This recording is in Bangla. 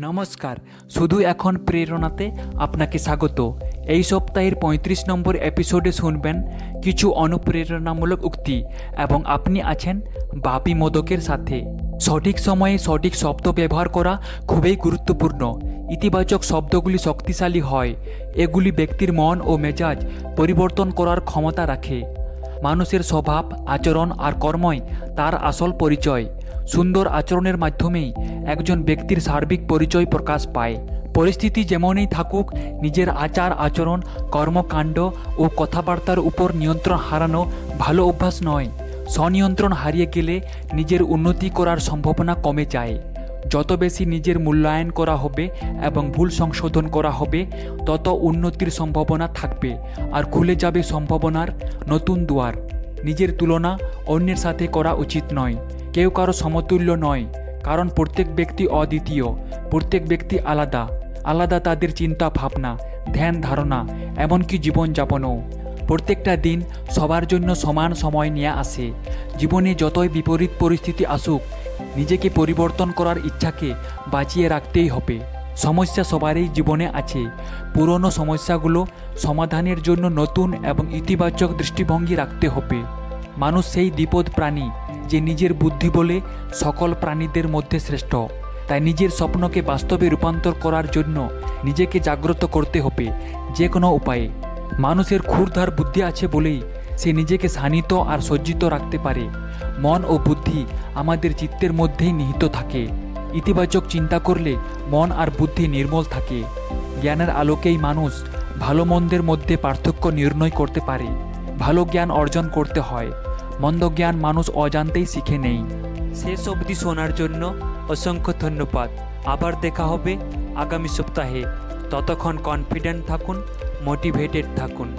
নমস্কার। শুধু এখন প্রেরণাতে আপনাকে স্বাগত। এই সপ্তাহের পঁয়ত্রিশ নম্বর এপিসোডে শুনবেন কিছু অনুপ্রেরণামূলক উক্তি এবং আপনি আছেন বাপি মোদকের সাথে। সঠিক সময়ে সঠিক শব্দ ব্যবহার করা খুবই গুরুত্বপূর্ণ। ইতিবাচক শব্দগুলি শক্তিশালী হয়। এগুলি ব্যক্তির মন ও মেজাজ পরিবর্তন করার ক্ষমতা রাখে। মানুষের স্বভাব, আচরণ আর কর্মই তার আসল পরিচয়। সুন্দর আচরণের মাধ্যমেই একজন ব্যক্তির সার্বিক পরিচয় প্রকাশ পায়। পরিস্থিতি যেমনই থাকুক, নিজের আচার, আচরণ, কর্মকাণ্ড ও কথাবার্তার উপর নিয়ন্ত্রণ হারানো ভালো অভ্যাস নয়। স্বনিয়ন্ত্রণ হারিয়ে গেলে নিজের উন্নতি করার সম্ভাবনা কমে যায়। যত বেশি নিজের মূল্যায়ন করা হবে এবং ভুল সংশোধন করা হবে, তত উন্নতির সম্ভাবনা থাকবে। আর খুলে যাবে সম্ভাবনার নতুন দুয়ার। নিজের তুলনা অন্যের সাথে করা উচিত নয়। কেউ কারও সমতুল্য নয়, কারণ প্রত্যেক ব্যক্তি অদ্বিতীয়, প্রত্যেক ব্যক্তি আলাদা। আলাদা তাদের চিন্তা, ভাবনা, ধ্যান, ধারণা, এমনকি জীবনযাপনও। প্রত্যেকটা দিন সবার জন্য সমান সময় নিয়ে আসে। জীবনে যতই বিপরীত পরিস্থিতি আসুক, নিজেকে পরিবর্তন করার ইচ্ছাকে বাঁচিয়ে রাখতেই হবে। সমস্যা সবারই জীবনে আছে। পুরনো সমস্যাগুলো সমাধানের জন্য নতুন এবং ইতিবাচক দৃষ্টিভঙ্গি রাখতে হবে। মানুষ সেই দ্বিপদ প্রাণী যে নিজের বুদ্ধি বলে সকল প্রাণীদের মধ্যে শ্রেষ্ঠ। তাই নিজের স্বপ্নকে বাস্তবে রূপান্তর করার জন্য নিজেকে জাগ্রত করতে হবে যে কোনো উপায়ে। মানুষের ক্ষুরধার বুদ্ধি আছে বলেই সে নিজেকে শানিত আর সজ্জিত রাখতে পারে। মন ও বুদ্ধি আমাদের চিত্তের মধ্যেই নিহিত থাকে। ইতিবাচক চিন্তা করলে মন আর বুদ্ধি নির্মল থাকে। জ্ঞানের আলোকেই মানুষ ভালো মন্দের মধ্যে পার্থক্য নির্ণয় করতে পারে। ভালো জ্ঞান অর্জন করতে হয়। মন্দ জ্ঞান মানুষ অজান্তেই শিখে নেই। শেষ অবধি শোনার জন্য অসংখ্য ধন্যবাদ। আবার দেখা হবে আগামী সপ্তাহে। ততক্ষণ কনফিডেন্ট থাকুন মোটিভেটেড থাকুন।